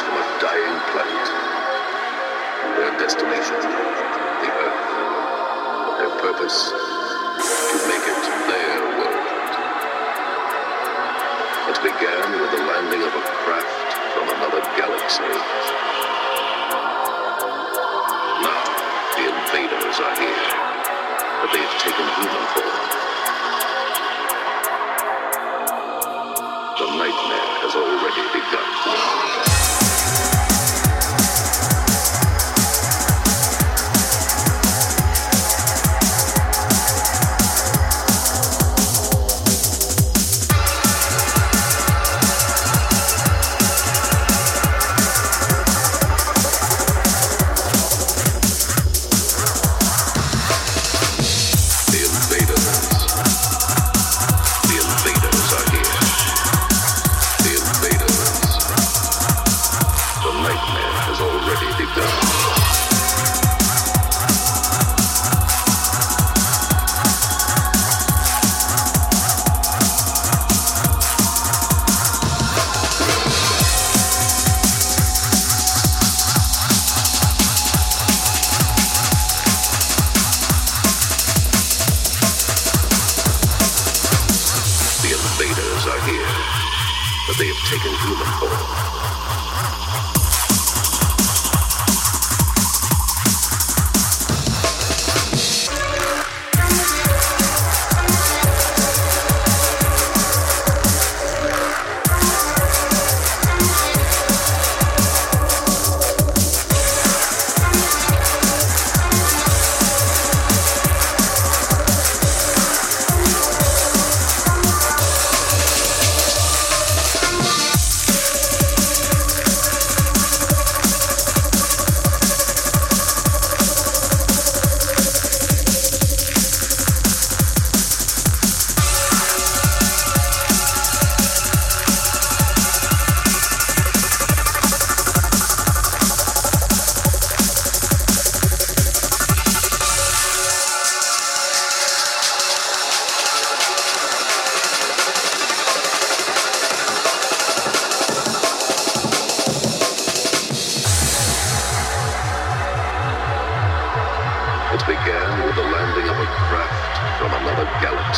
from a dying planet. Their destination, the Earth. Their purpose, to make it their world. It began with the landing of a craft from another galaxy. But they have taken human form.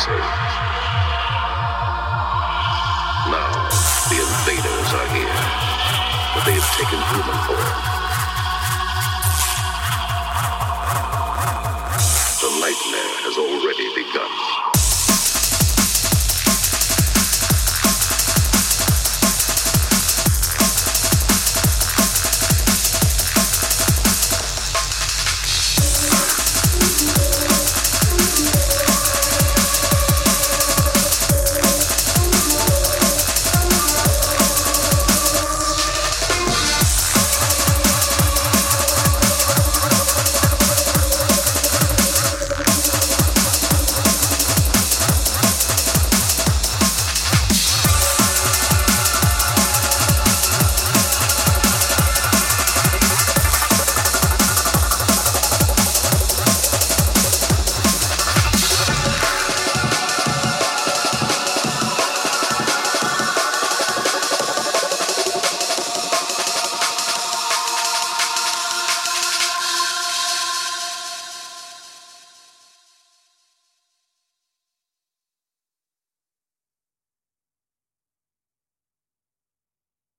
Now, the invaders are here, but they have taken human form. The nightmare has already begun.